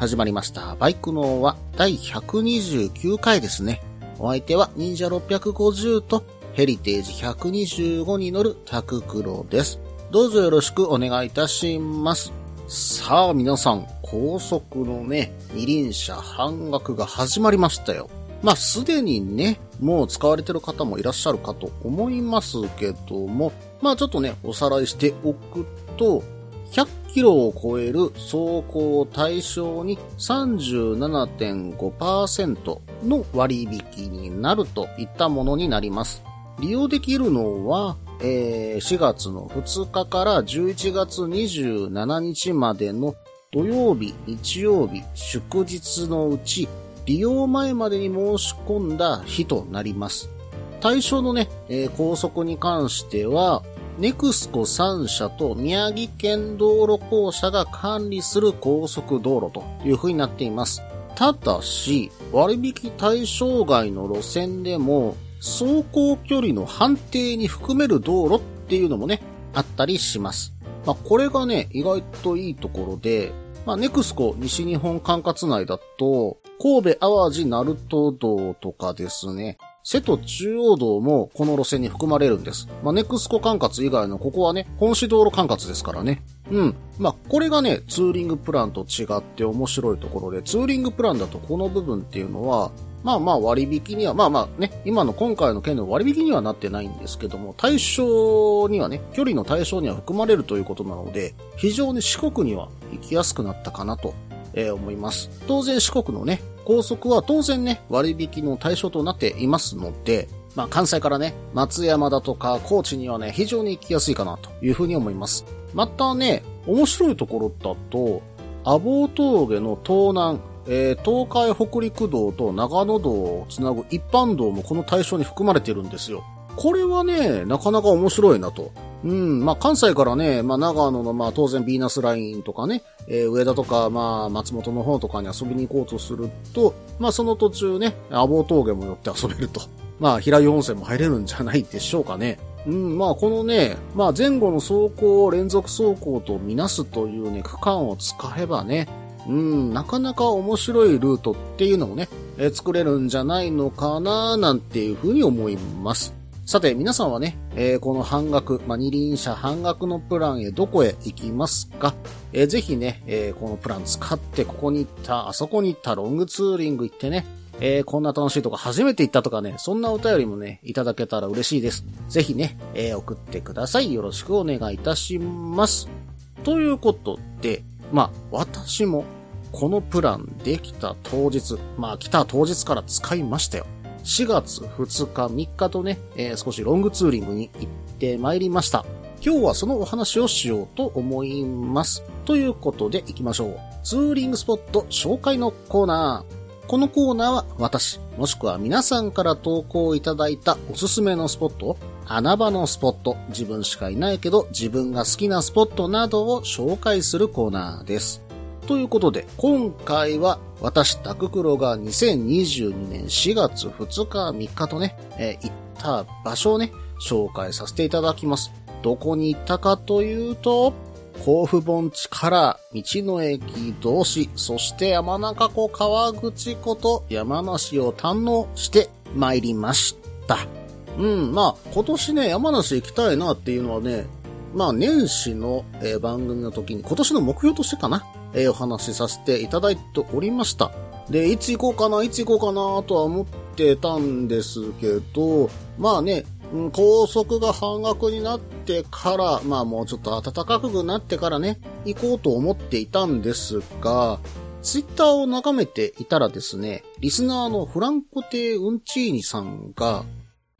始まりました。バイクのは第129回ですね。お相手は忍者650とヘリテージ125に乗るタククロです。どうぞよろしくお願いいたします。さあ皆さん、高速のね、二輪車半額が始まりましたよ。まあすでにね、もう使われてる方もいらっしゃるかと思いますけども、まあちょっとね、おさらいしておくと、100キロを超える走行を対象に37.5%の割引になるといったものになります。利用できるのは、えー4月の2日から11月27日までの土曜日、日曜日、祝日のうち、利用前までに申し込んだ日となります。対象のね、えー高速に関しては、ネクスコ3社と宮城県道路公社が管理する高速道路という風になっています。ただし、割引対象外の路線でも、走行距離の判定に含める道路っていうのもね、あったりします。まあ、これがね、意外といいところで、まあ、ネクスコ西日本管轄内だと、神戸淡路鳴門道とかですね、瀬戸中央道もこの路線に含まれるんです。まあ、ネクスコ管轄以外のここはね、本市道路管轄ですからね。うん。まあ、これがね、ツーリングプランと違って面白いところで、ツーリングプランだとこの部分っていうのは、まあまあ割引には、まあまあね、今の今回の件の割引にはなってないんですけども、対象にはね、距離の対象には含まれるということなので、非常に四国には行きやすくなったかなと、えー思います。当然四国のね、高速は当然ね、割引の対象となっていますので、まあ関西からね、松山だとか高知にはね、非常に行きやすいかなというふうに思います。またね、面白いところだと、阿房峠の東南、えー東海北陸道と長野道をつなぐ一般道もこの対象に含まれてるんですよ。これはね、なかなか面白いなと。うん、まあ関西からね、まあ長野のまあ当然ビーナスラインとかね、えー上田とかまあ松本の方とかに遊びに行こうとすると、まあその途中ね、阿房峠も寄って遊べると。まあ平湯温泉も入れるんじゃないでしょうかね。うん、まあこのね、まあ前後の走行を連続走行とみなすというね、区間を使えばね、うん、なかなか面白いルートっていうのもね、えー作れるんじゃないのかななんていうふうに思います。さて、皆さんはね、えーこの半額、まあ、二輪車半額のプランへどこへ行きますか、えーぜひね、えーこのプラン使ってここに行った、あそこに行った、ロングツーリング行ってね、えーこんな楽しいとこ初めて行ったとかね、そんなお便りもね、いただけたら嬉しいです。ぜひね、えー送ってください。よろしくお願いいたします。ということで、まあ、私も、このプランできた当日、まあ、来た当日から使いましたよ。4月2日、3日とね、えー少しロングツーリングに行ってまいりました。今日はそのお話をしようと思います。ということで行きましょう。ツーリングスポット紹介のコーナー。このコーナーは私、もしくは皆さんから投稿いただいたおすすめのスポット、穴場のスポット、自分しかいないけど自分が好きなスポットなどを紹介するコーナーです。ということで、今回は私、タククロが2022年4月2日3日とね、えー行った場所をね、紹介させていただきます。どこに行ったかというと、甲府盆地から道の駅同士、そして山中湖川口湖と山梨を堪能して参りました。うん、まあ、今年ね、山梨行きたいなっていうのはね、まあ、年始の、えー番組の時に、今年の目標としてかな、えーお話しさせていただいておりました。で、いつ行こうかな、いつ行こうかな、とは思ってたんですけど、まあね、高速が半額になってから、まあもうちょっと暖かくなってからね、行こうと思っていたんですが、ツイッターを眺めていたらですね、リスナーのフランコテウンチーニさんが、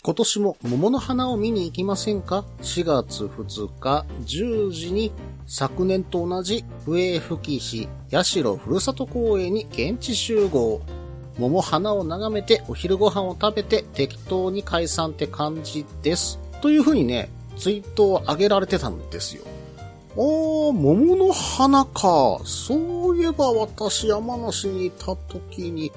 今年も桃の花を見に行きませんか ?4 月2日10時に昨年と同じ笛吹市八代ふるさと公園に現地集合。桃花を眺めてお昼ご飯を食べて適当に解散って感じです。というふうにね、ツイートを上げられてたんですよ。あー、桃の花か。そういえば私山梨にいた時に、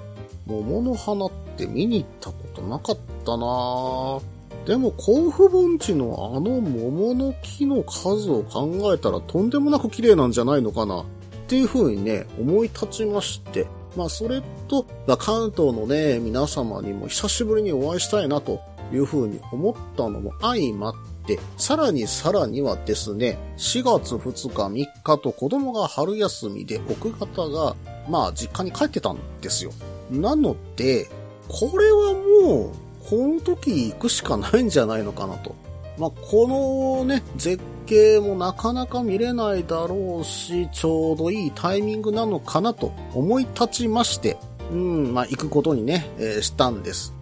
桃の花って見に行ったことなかったなぁでも甲府盆地のあの桃の木の数を考えたらとんでもなく綺麗なんじゃないのかなっていう風にね、思い立ちまして、まあそれと、関東のね、皆様にも久しぶりにお会いしたいなという風に思ったのも相まって、さらにさらにはですね、4月2日3日と子供が春休みで奥方が、まあ実家に帰ってたんですよ。なので、これはもう、この時行くしかないんじゃないのかなと。まあ、このね、絶景もなかなか見れないだろうし、ちょうどいいタイミングなのかなと思い立ちまして、うん、まあ、行くことにね、えー、したんです。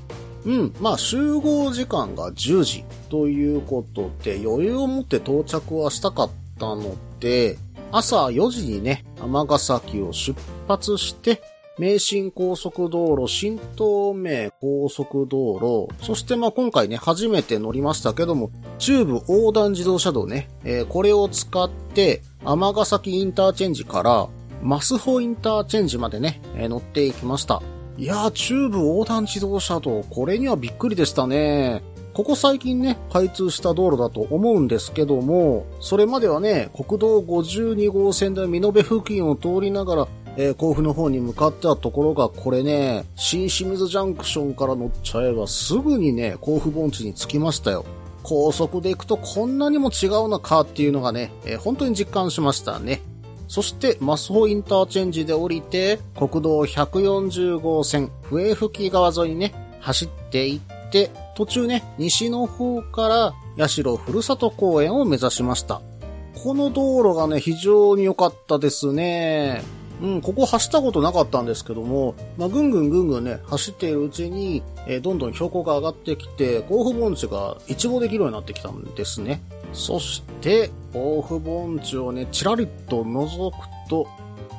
うん、まあ、集合時間が10時ということで、余裕を持って到着はしたかったので、朝4時にね、尼崎を出発して、名神高速道路、新東名高速道路、そしてまあ今回ね、初めて乗りましたけども、中部横断自動車道ね、えー、これを使って、尼崎インターチェンジから、マスホインターチェンジまでね、えー、乗っていきました。いやー、中部横断自動車道、これにはびっくりでしたね。ここ最近ね、開通した道路だと思うんですけども、それまではね、国道52号線で美濃部付近を通りながら、えー、甲府の方に向かってたところが、これね、新清水ジャンクションから乗っちゃえばすぐにね、甲府盆地に着きましたよ。高速で行くとこんなにも違うのかっていうのがね、えー、本当に実感しましたね。そして、マスホインターチェンジで降りて、国道140号線、笛吹川沿いにね、走っていって、途中ね、西の方から八代ふるさと公園を目指しました。この道路がね、非常に良かったですね。うん、ここ走ったことなかったんですけども、まあ、ぐんぐんぐんぐんね、走っているうちに、えー、どんどん標高が上がってきて、甲府盆地が一望できるようになってきたんですね。そして、甲府盆地をね、ちらりと覗くと、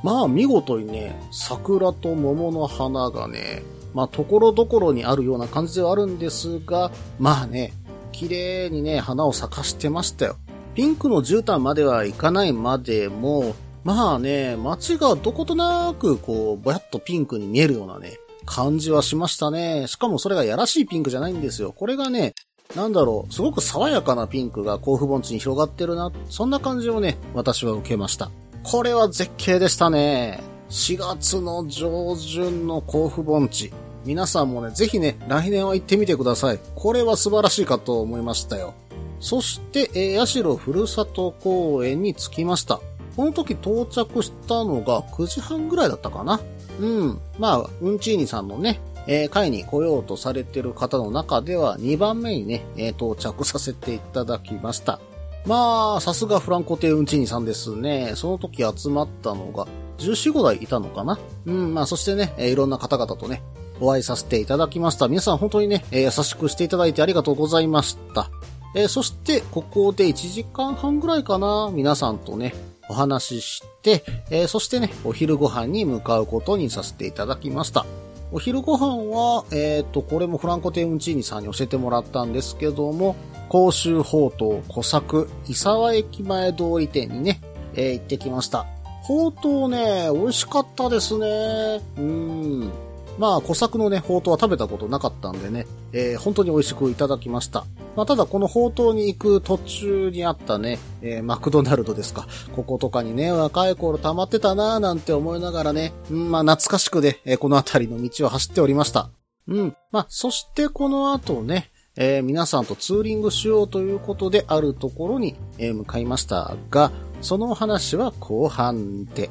まあ見事にね、桜と桃の花がね、まあところどころにあるような感じではあるんですが、まあね、綺麗にね、花を咲かしてましたよ。ピンクの絨毯まではいかないまでも、まあね、街がどことなく、こう、ぼやっとピンクに見えるようなね、感じはしましたね。しかもそれがやらしいピンクじゃないんですよ。これがね、なんだろう、すごく爽やかなピンクが甲府盆地に広がってるな。そんな感じをね、私は受けました。これは絶景でしたね。4月の上旬の甲府盆地。皆さんもね、ぜひね、来年は行ってみてください。これは素晴らしいかと思いましたよ。そして、えー、八代ふるさと公園に着きました。この時到着したのが9時半ぐらいだったかな。うん。まあ、うんちーニさんのね、えー、会に来ようとされてる方の中では2番目にね、えー、到着させていただきました。まあ、さすがフランコテうんちーニさんですね。その時集まったのが14、5台いたのかな。うん、まあそしてね、えー、いろんな方々とね、お会いさせていただきました。皆さん本当にね、えー、優しくしていただいてありがとうございました。えー、そして、ここで1時間半ぐらいかな、皆さんとね、お話しして、えー、そしてね、お昼ご飯に向かうことにさせていただきました。お昼ご飯は、えっ、ー、と、これもフランコテウンチーニさんに教えてもらったんですけども、甲州宝刀小作、伊沢駅前通り店にね、えー、行ってきました。宝刀ね、美味しかったですね。うん。まあ、小作のね、ほうとうは食べたことなかったんでね、えー、本当に美味しくいただきました。まあ、ただこのほうとうに行く途中にあったね、えー、マクドナルドですか。こことかにね、若い頃溜まってたなーなんて思いながらね、うん、まあ、懐かしくで、えー、この辺りの道を走っておりました。うん。まあ、そしてこの後ね、えー、皆さんとツーリングしようということであるところに、えー、向かいましたが、その話は後半で。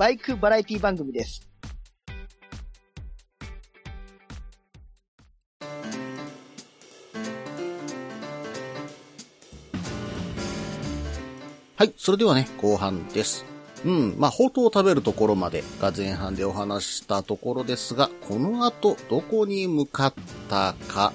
バイクバラエティ番組です。はい、それではね、後半です。うん、まあ、ほうとうを食べるところまでが前半でお話したところですが、この後、どこに向かったか。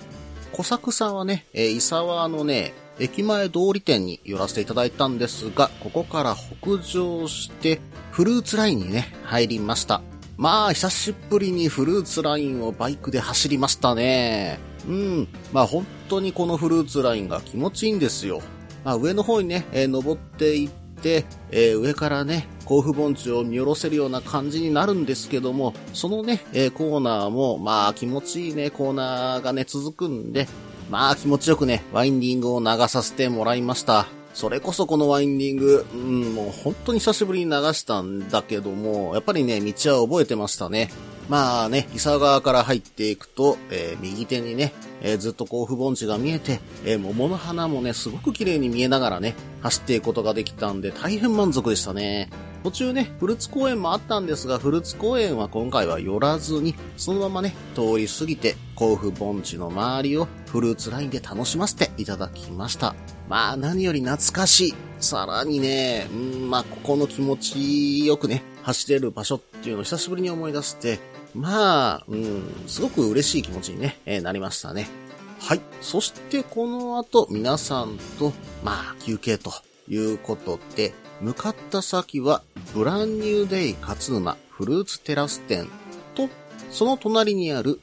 小作さんはね、えー、伊沢のね、駅前通り店に寄らせていただいたんですが、ここから北上して、フルーツラインにね、入りました。まあ、久しぶりにフルーツラインをバイクで走りましたね。うん。まあ、本当にこのフルーツラインが気持ちいいんですよ。まあ、上の方にね、えー登っていって、えー上からね、甲府盆地を見下ろせるような感じになるんですけども、そのね、えーコーナーも、まあ気持ちいいね、コーナーがね、続くんで、まあ気持ちよくね、ワインディングを流させてもらいました。それこそこのワインディング、うん、もう本当に久しぶりに流したんだけども、やっぱりね、道は覚えてましたね。まあね、伊佐川から入っていくと、えー右手にね、えーずっと甲府盆地が見えて、えー桃の花もね、すごく綺麗に見えながらね、走っていくことができたんで、大変満足でしたね。途中ね、フルーツ公園もあったんですが、フルーツ公園は今回は寄らずに、そのままね、通り過ぎて、甲府盆地の周りをフルーツラインで楽しませていただきました。まあ、何より懐かしい。さらにね、うん、まあ、ここの気持ちよくね、走れる場所っていうのを久しぶりに思い出して、まあ、うん、すごく嬉しい気持ちにね、えーなりましたね。はい。そしてこの後、皆さんと、まあ、休憩ということで、向かった先は、ブランニューデイ勝沼フルーツテラス店と、その隣にある、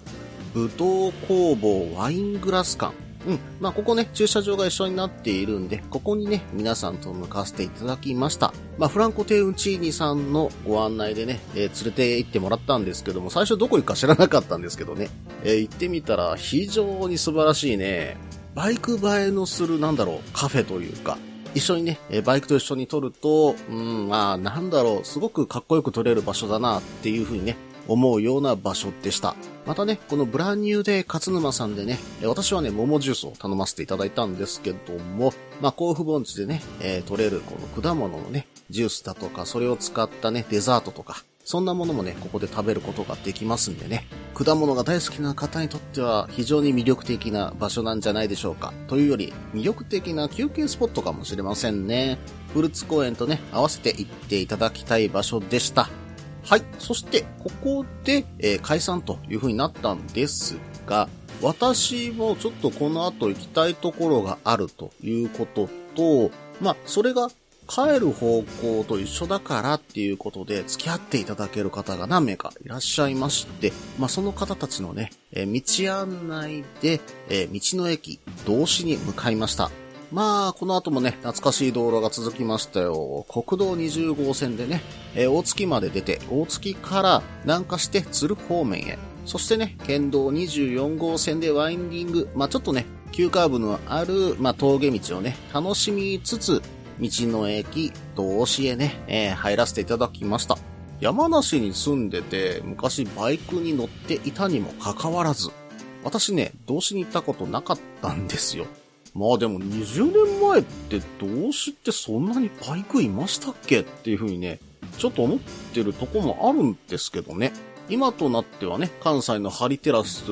ぶどう工房ワイングラス館。うん。まあ、ここね、駐車場が一緒になっているんで、ここにね、皆さんと向かせていただきました。まあ、フランコ・テウンチーニさんのご案内でね、えー連れて行ってもらったんですけども、最初どこ行くか知らなかったんですけどね、えー行ってみたら非常に素晴らしいね、バイク映えのする、なんだろう、カフェというか、一緒にね、バイクと一緒に撮ると、うん、まあ、なんだろう、すごくかっこよく撮れる場所だなっていうふうにね、思うような場所でした。またね、このブランニューで勝沼さんでね、私はね、桃ジュースを頼ませていただいたんですけども、まあ、甲府盆地でね、えー取れるこの果物のね、ジュースだとか、それを使ったね、デザートとか、そんなものもね、ここで食べることができますんでね、果物が大好きな方にとっては非常に魅力的な場所なんじゃないでしょうか。というより、魅力的な休憩スポットかもしれませんね。フルーツ公園とね、合わせて行っていただきたい場所でした。はい。そして、ここで、えー解散という風になったんですが、私もちょっとこの後行きたいところがあるということと、まあ、それが帰る方向と一緒だからっていうことで付き合っていただける方が何名かいらっしゃいまして、まあ、その方たちのね、えー道案内で、えー道の駅、道志に向かいました。まあ、この後もね、懐かしい道路が続きましたよ。国道20号線でね、えー大月まで出て、大月から南下して鶴方面へ。そしてね、県道24号線でワインディング、まあちょっとね、急カーブのある、まあ峠道をね、楽しみつつ、道の駅、道志へね、えー入らせていただきました。山梨に住んでて、昔バイクに乗っていたにもかかわらず、私ね、道志に行ったことなかったんですよ。まあでも20年前って道志ってそんなにバイクいましたっけっていう風にね、ちょっと思ってるとこもあるんですけどね。今となってはね、関西のハリテラス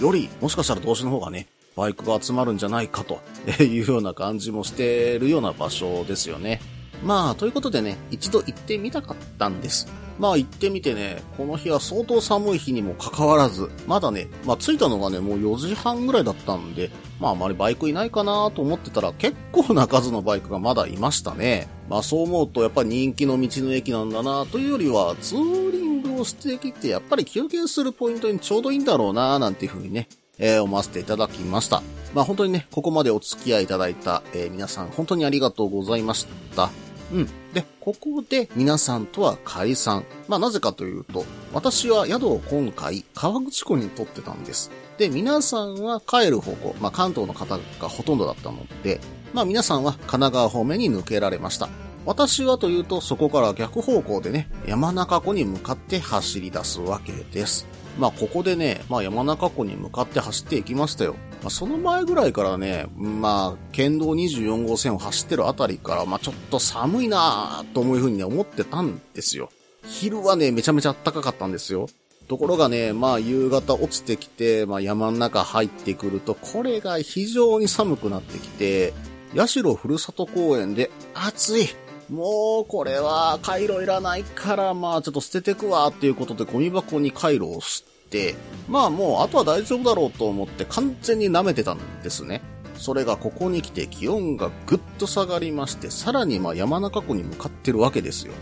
より、もしかしたら道志の方がね、バイクが集まるんじゃないかというような感じもしてるような場所ですよね。まあ、ということでね、一度行ってみたかったんです。まあ行ってみてね、この日は相当寒い日にもかかわらず、まだね、まあ着いたのがね、もう4時半ぐらいだったんで、まああまりバイクいないかなと思ってたら結構な数のバイクがまだいましたね。まあそう思うとやっぱり人気の道の駅なんだなというよりは、ツーリングをしてきてやっぱり休憩するポイントにちょうどいいんだろうななんていうふうにね、えー思わせていただきました。まあ本当にね、ここまでお付き合いいただいた、えー皆さん本当にありがとうございました。うん。で、ここで皆さんとは解散。まあなぜかというと、私は宿を今回川口湖に取ってたんです。で、皆さんは帰る方向、まあ関東の方がほとんどだったので、まあ皆さんは神奈川方面に抜けられました。私はというと、そこから逆方向でね、山中湖に向かって走り出すわけです。まあここでね、まあ山中湖に向かって走っていきましたよ。まあ、その前ぐらいからね、まあ、県道24号線を走ってるあたりから、まあ、ちょっと寒いなと思うふうにね、思ってたんですよ。昼はね、めちゃめちゃ暖かかったんですよ。ところがね、まあ夕方落ちてきて、まあ山の中入ってくると、これが非常に寒くなってきて、八代ふるさと公園で暑いもうこれは回路いらないから、まあちょっと捨ててくわっていうことでゴミ箱に回路を捨、まあもうあとは大丈夫だろうと思って完全に舐めてたんですね。それがここに来て気温がぐっと下がりまして、さらにまあ山中湖に向かってるわけですよ。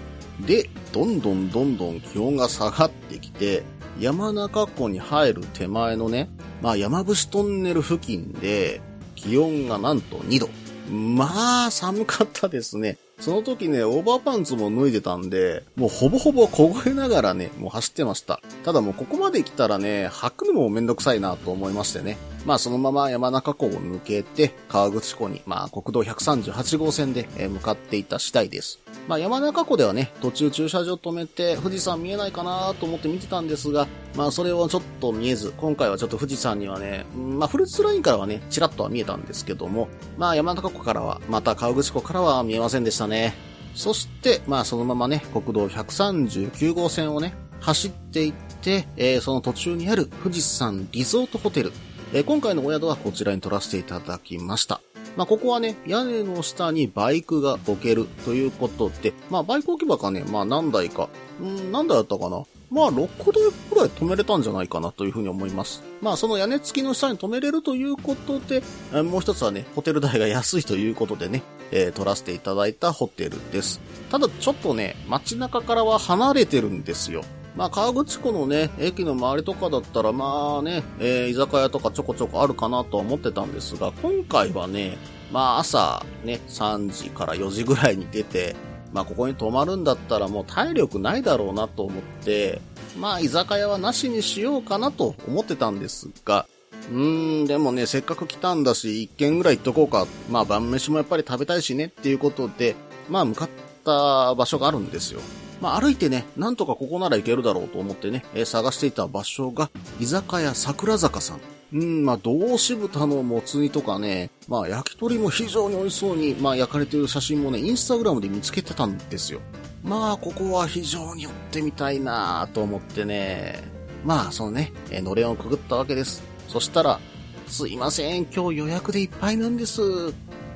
で、どんどんどんどん気温が下がってきて、山中湖に入る手前のね、まあ山伏トンネル付近で、気温がなんと2度。まあ、寒かったですね。その時ね、オーバーパンツも脱いでたんで、もうほぼほぼ凍えながらね、もう走ってました。ただもうここまで来たらね、履くのもめんどくさいなと思いましてね。まあそのまま山中湖を抜けて、川口湖に、まあ国道138号線で向かっていた次第です。まあ山中湖ではね、途中駐車場止めて富士山見えないかなと思って見てたんですが、まあそれをちょっと見えず、今回はちょっと富士山にはね、まあフルーツラインからはね、ちらっとは見えたんですけども、まあ山中湖からは、また川口湖からは見えませんでしたね。そして、まあそのままね、国道139号線をね、走っていって、えーその途中にある富士山リゾートホテル。えー今回のお宿はこちらに取らせていただきました。まあ、ここはね、屋根の下にバイクが置けるということで、まあ、バイク置き場がね、まあ、何台か、うん、何台だったかな。まあ、6台くらい止めれたんじゃないかなというふうに思います。まあ、その屋根付きの下に止めれるということで、もう一つはね、ホテル代が安いということでね、えー取らせていただいたホテルです。ただ、ちょっとね、街中からは離れてるんですよ。まあ、川口湖のね、駅の周りとかだったら、まあね、えー居酒屋とかちょこちょこあるかなとは思ってたんですが、今回はね、まあ朝ね、3時から4時ぐらいに出て、まあここに泊まるんだったらもう体力ないだろうなと思って、まあ居酒屋はなしにしようかなと思ってたんですが、うーん、でもね、せっかく来たんだし、一軒ぐらい行っとこうか。まあ晩飯もやっぱり食べたいしねっていうことで、まあ向かった場所があるんですよ。まあ歩いてね、なんとかここなら行けるだろうと思ってね、えー探していた場所が、居酒屋桜坂さん。うん、まあ、同志豚のもつ煮とかね、まあ、焼き鳥も非常に美味しそうに、まあ、焼かれてる写真もね、インスタグラムで見つけてたんですよ。まあ、ここは非常に寄ってみたいなと思ってね、まあ、そのね、えーのれんをくぐったわけです。そしたら、すいません、今日予約でいっぱいなんです。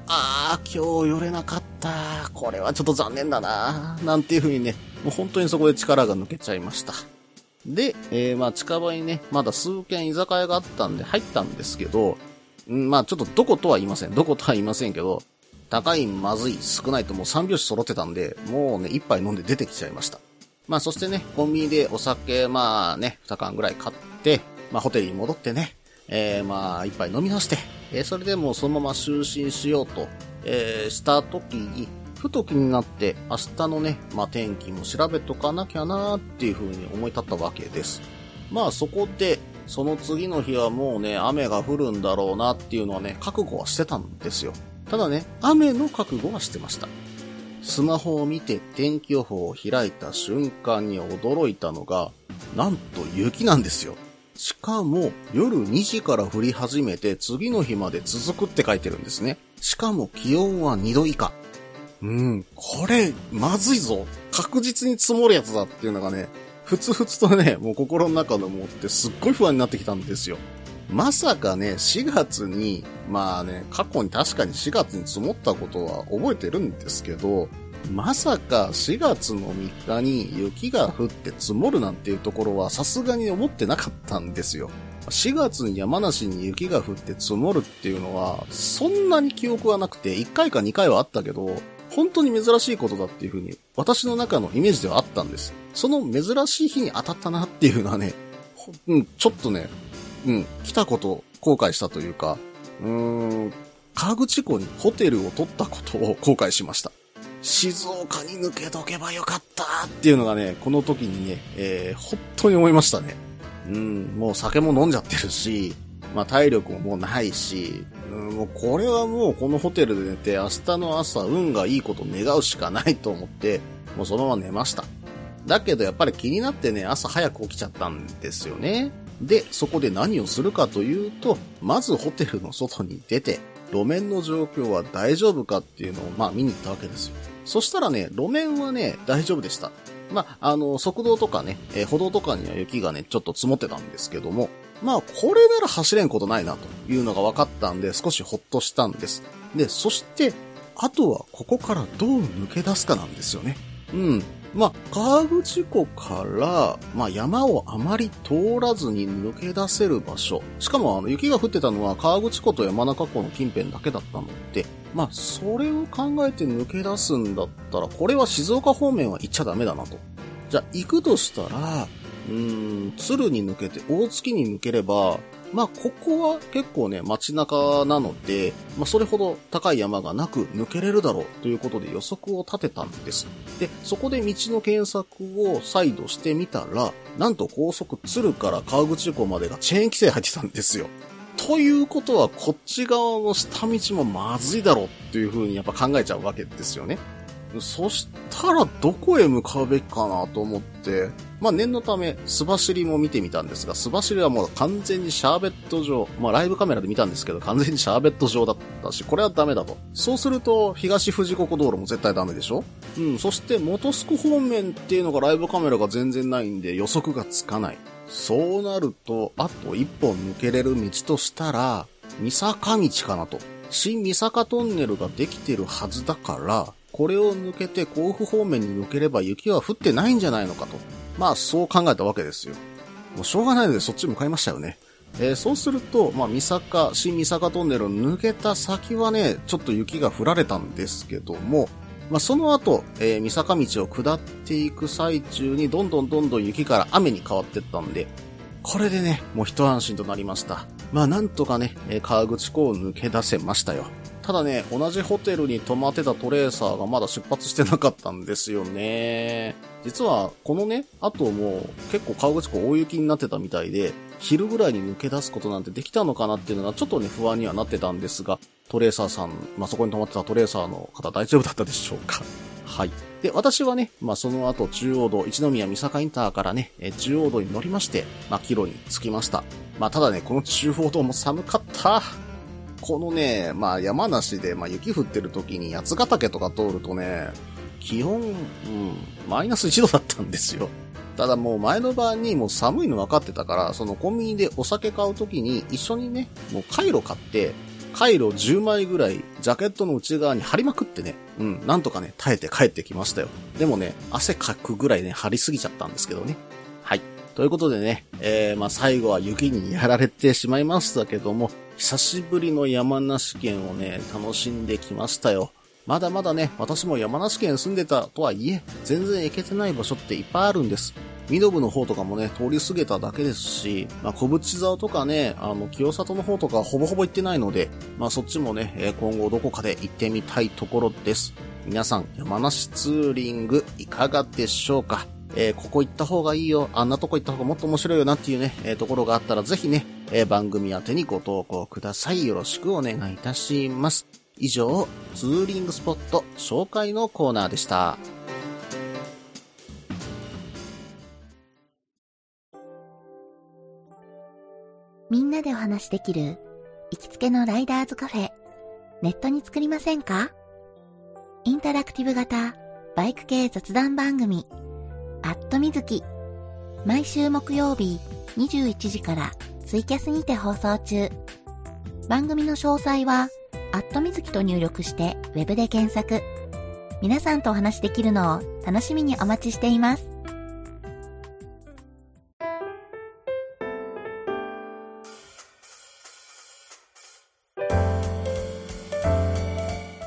ああ、今日寄れなかった。これはちょっと残念だな。なんていう風にね、もう本当にそこで力が抜けちゃいました。で、えー、まあ近場にね、まだ数軒居酒屋があったんで入ったんですけど、んまあちょっとどことは言いません。どことは言いませんけど、高い、まずい、少ないともう3拍子揃ってたんで、もうね、一杯飲んで出てきちゃいました。まあそしてね、コンビニでお酒、まあね、2缶ぐらい買って、まあホテルに戻ってね、えー、まあ一杯飲み直して、えー、それでもうそのまま就寝しようと、えー、した時に、ふと気になって、明日のね、まあ天気も調べとかなきゃなーっていう風に思い立ったわけです。まあそこで、その次の日はもうね、雨が降るんだろうなっていうのはね、覚悟はしてたんですよ。ただね、雨の覚悟はしてました。スマホを見て天気予報を開いた瞬間に驚いたのが、なんと雪なんですよ。しかも夜2時から降り始めて次の日まで続くって書いてるんですね。しかも気温は2度以下。うん、これ、まずいぞ。確実に積もるやつだっていうのがね、ふつふつとね、もう心の中で思ってすっごい不安になってきたんですよ。まさかね、4月に、まあね、過去に確かに4月に積もったことは覚えてるんですけど、まさか4月の3日に雪が降って積もるなんていうところはさすがに思ってなかったんですよ。4月に山梨に雪が降って積もるっていうのは、そんなに記憶はなくて、1回か2回はあったけど、本当に珍しいことだっていうふうに、私の中のイメージではあったんです。その珍しい日に当たったなっていうのはね、うん、ちょっとね、うん、来たこと後悔したというか、うーん、河口湖にホテルを取ったことを後悔しました。静岡に抜けとけばよかったっていうのがね、この時にね、えー、本当に思いましたね。うん、もう酒も飲んじゃってるし、まあ体力ももうないし、うん、もうこれはもうこのホテルで寝て明日の朝運がいいこと願うしかないと思って、もうそのまま寝ました。だけどやっぱり気になってね、朝早く起きちゃったんですよね。で、そこで何をするかというと、まずホテルの外に出て、路面の状況は大丈夫かっていうのを、まあ見に行ったわけですよ。そしたらね、路面はね、大丈夫でした。まあ、あの、側道とかね、えー歩道とかには雪がね、ちょっと積もってたんですけども、まあ、これなら走れんことないなというのが分かったんで、少しほっとしたんです。で、そして、あとはここからどう抜け出すかなんですよね。うん。まあ、河口湖から、まあ、山をあまり通らずに抜け出せる場所。しかも、あの、雪が降ってたのは河口湖と山中湖の近辺だけだったので、まあ、それを考えて抜け出すんだったら、これは静岡方面は行っちゃダメだなと。じゃあ、行くとしたら、うーん、鶴に抜けて大月に抜ければ、まあ、ここは結構ね、街中なので、まあ、それほど高い山がなく抜けれるだろうということで予測を立てたんです。で、そこで道の検索を再度してみたら、なんと高速鶴から川口湖までがチェーン規制入ってたんですよ。ということは、こっち側の下道もまずいだろうっていう風にやっぱ考えちゃうわけですよね。そしたらどこへ向かうべきかなと思って、まあ念のため、素走りも見てみたんですが、素走りはもう完全にシャーベット状、まあライブカメラで見たんですけど、完全にシャーベット状だったし、これはダメだと。そうすると、東富士五湖道路も絶対ダメでしょ？うん、そして元栖湖方面っていうのがライブカメラが全然ないんで予測がつかない。そうなると、あと一本抜けれる道としたら、三坂道かなと。新三坂トンネルができてるはずだから、これを抜けて甲府方面に抜ければ雪は降ってないんじゃないのかと。まあ、そう考えたわけですよ。もうしょうがないのでそっち向かいましたよね。えーそうすると、まあ、三坂、新三坂トンネルを抜けた先はね、ちょっと雪が降られたんですけども、まあ、その後、えー三坂道を下っていく最中に、どんどんどんどん雪から雨に変わってったんで、これでね、もう一安心となりました。まあなんとかね、えー川口湖を抜け出せましたよ。ただね、同じホテルに泊まってたトレーサーがまだ出発してなかったんですよね。実は、このね、後も結構川口湖大雪になってたみたいで、昼ぐらいに抜け出すことなんてできたのかなっていうのがちょっとね、不安にはなってたんですが、トレーサーさん、まあ、そこに泊まってたトレーサーの方大丈夫だったでしょうかはい。で、私はね、まあ、その後、中央道、一宮三坂インターからね、え中央道に乗りまして、まあ、帰路に着きました。まあ、ただね、この中央道も寒かった。このね、まあ、山梨で、まあ、雪降ってる時に八ヶ岳とか通るとね、気温、うん、マイナス1度だったんですよ。ただもう前の晩にもう寒いの分かってたから、そのコンビニでお酒買う時に一緒にね、もうカイロ買って、カイロ10枚ぐらいジャケットの内側に貼りまくってね、うん、なんとかね、耐えて帰ってきましたよ。でもね、汗かくぐらいね、貼りすぎちゃったんですけどね。はい。ということでね、えー、まあ最後は雪にやられてしまいましたけども、久しぶりの山梨県をね、楽しんできましたよ。まだまだね、私も山梨県住んでたとはいえ、全然行けてない場所っていっぱいあるんです。身延の方とかもね、通り過ぎただけですし、まあ、小淵沢とかね、あの、清里の方とかほぼほぼ行ってないので、まあ、そっちもね、え今後どこかで行ってみたいところです。皆さん、山梨ツーリングいかがでしょうか？えーここ行った方がいいよ、あんなとこ行った方がもっと面白いよなっていうね、えーところがあったらぜひね、えー番組宛てにご投稿ください。よろしくお願いいたします。以上、ツーリングスポット紹介のコーナーでした。みんなでお話しできる行きつけのライダーズカフェ、ネットに作りませんか？インタラクティブ型バイク系雑談番組、アットみずき。毎週木曜日21時からツイキャスにて放送中。番組の詳細は、アットみずきと入力してウェブで検索。皆さんとお話しできるのを楽しみにお待ちしています。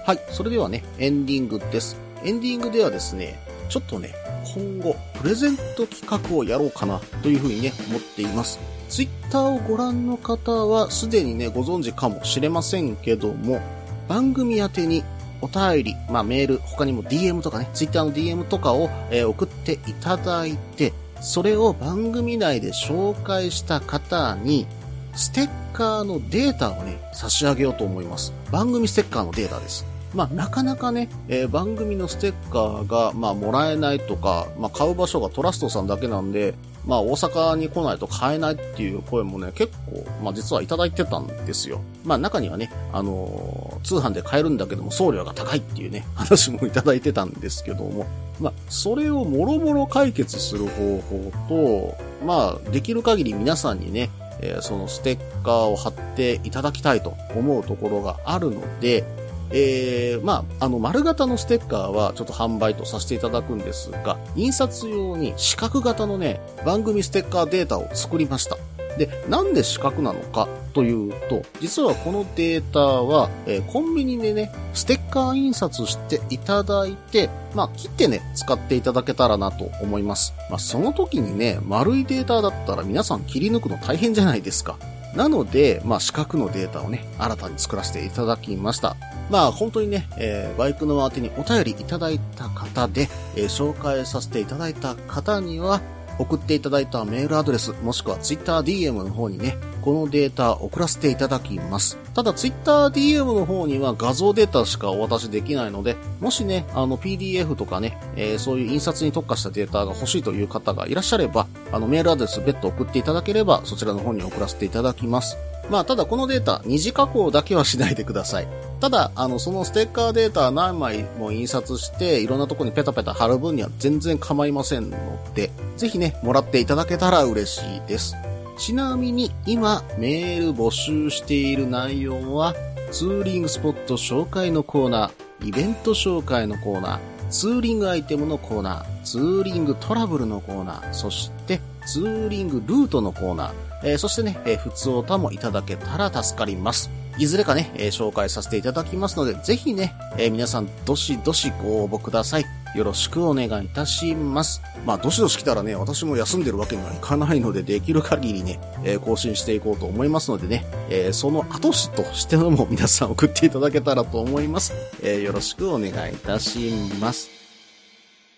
はい、それではね、エンディングです。エンディングではですね、ちょっとね、今後、プレゼント企画をやろうかなというふうにね、思っています。ツイッターをご覧の方は、すでにね、ご存知かもしれませんけども、番組宛てにお便り、まあメール、他にも DM とかね、ツイッターの DM とかを、えー送っていただいて、それを番組内で紹介した方に、ステッカーのデータをね、差し上げようと思います。番組ステッカーのデータです。まあ、なかなかね、えー番組のステッカーが、まあ、もらえないとか、まあ、買う場所がトラストさんだけなんで、まあ、大阪に来ないと買えないっていう声もね、結構、まあ、実はいただいてたんですよ。まあ、中にはね、あのー通販で買えるんだけども送料が高いっていうね、話もいただいてたんですけども、まあ、それをもろもろ解決する方法と、まあ、できる限り皆さんにね、えーそのステッカーを貼っていただきたいと思うところがあるので、えー、まあ、あの、丸型のステッカーはちょっと販売とさせていただくんですが、印刷用に四角型のね、番組ステッカーデータを作りました。で、なんで四角なのかというと、実はこのデータは、えーコンビニでね、ステッカー印刷していただいて、まあ、切ってね、使っていただけたらなと思います。まあ、その時にね、丸いデータだったら皆さん切り抜くの大変じゃないですか。なので、まあ、四角のデータをね、新たに作らせていただきました。まあ、本当にね、えーバイクの宛てにお便りいただいた方で、えー紹介させていただいた方には、送っていただいたメールアドレス、もしくは TwitterDM の方にね、このデータ送らせていただきます。ただ TwitterDM の方には画像データしかお渡しできないので、もしね、あの PDF とかね、えーそういう印刷に特化したデータが欲しいという方がいらっしゃれば、あのメールアドレス別途送っていただければ、そちらの方に送らせていただきます。まあ、ただこのデータ、二次加工だけはしないでください。ただ、あの、そのステッカーデータ何枚も印刷して、いろんなとこにペタペタ貼る分には全然構いませんので、ぜひね、もらっていただけたら嬉しいです。ちなみに、今、メール募集している内容は、ツーリングスポット紹介のコーナー、イベント紹介のコーナー、ツーリングアイテムのコーナー、ツーリングトラブルのコーナー、そして、ツーリングルートのコーナー、えーそしてね、えー、普通歌もいただけたら助かります。いずれかね、えー紹介させていただきますので、ぜひね、え皆さん、どしどしご応募ください。よろしくお願いいたします。まあ、どしどし来たらね、私も休んでるわけにはいかないので、できる限りね、えー更新していこうと思いますのでね、えーその後しとしてのも皆さん送っていただけたらと思います。えーよろしくお願いいたします。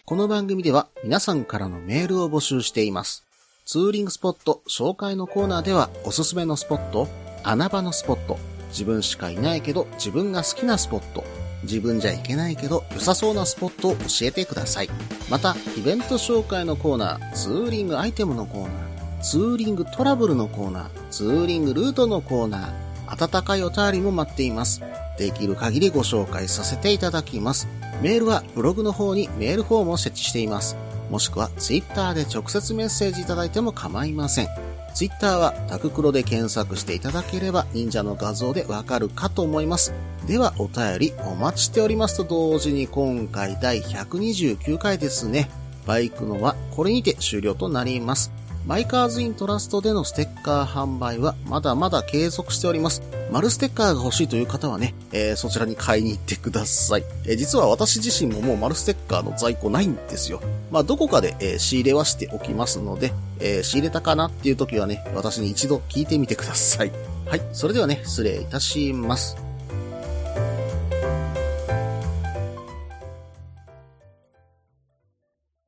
この番組では皆さんからのメールを募集しています。ツーリングスポット紹介のコーナーではおすすめのスポット、穴場のスポット、自分しかいないけど自分が好きなスポット、自分じゃいけないけど良さそうなスポットを教えてください。また、イベント紹介のコーナー、ツーリングアイテムのコーナー、ツーリングトラブルのコーナー、ツーリングルートのコーナー、温かいお便りも待っています。できる限りご紹介させていただきます。メールはブログの方にメールフォームを設置しています。もしくはツイッターで直接メッセージいただいても構いません。ツイッターはタククロで検索していただければ忍者の画像でわかるかと思います。ではお便りお待ちしておりますと同時に今回第129回ですね。バイクのはこれにて終了となります。マイカーズイントラストでのステッカー販売はまだまだ継続しております。丸ステッカーが欲しいという方はね、えーそちらに買いに行ってください。えー実は私自身ももう丸ステッカーの在庫ないんですよ。まあ、どこかで、えー仕入れはしておきますので、え仕入れたかなっていう時はね、私に一度聞いてみてください。はい。それではね、失礼いたします。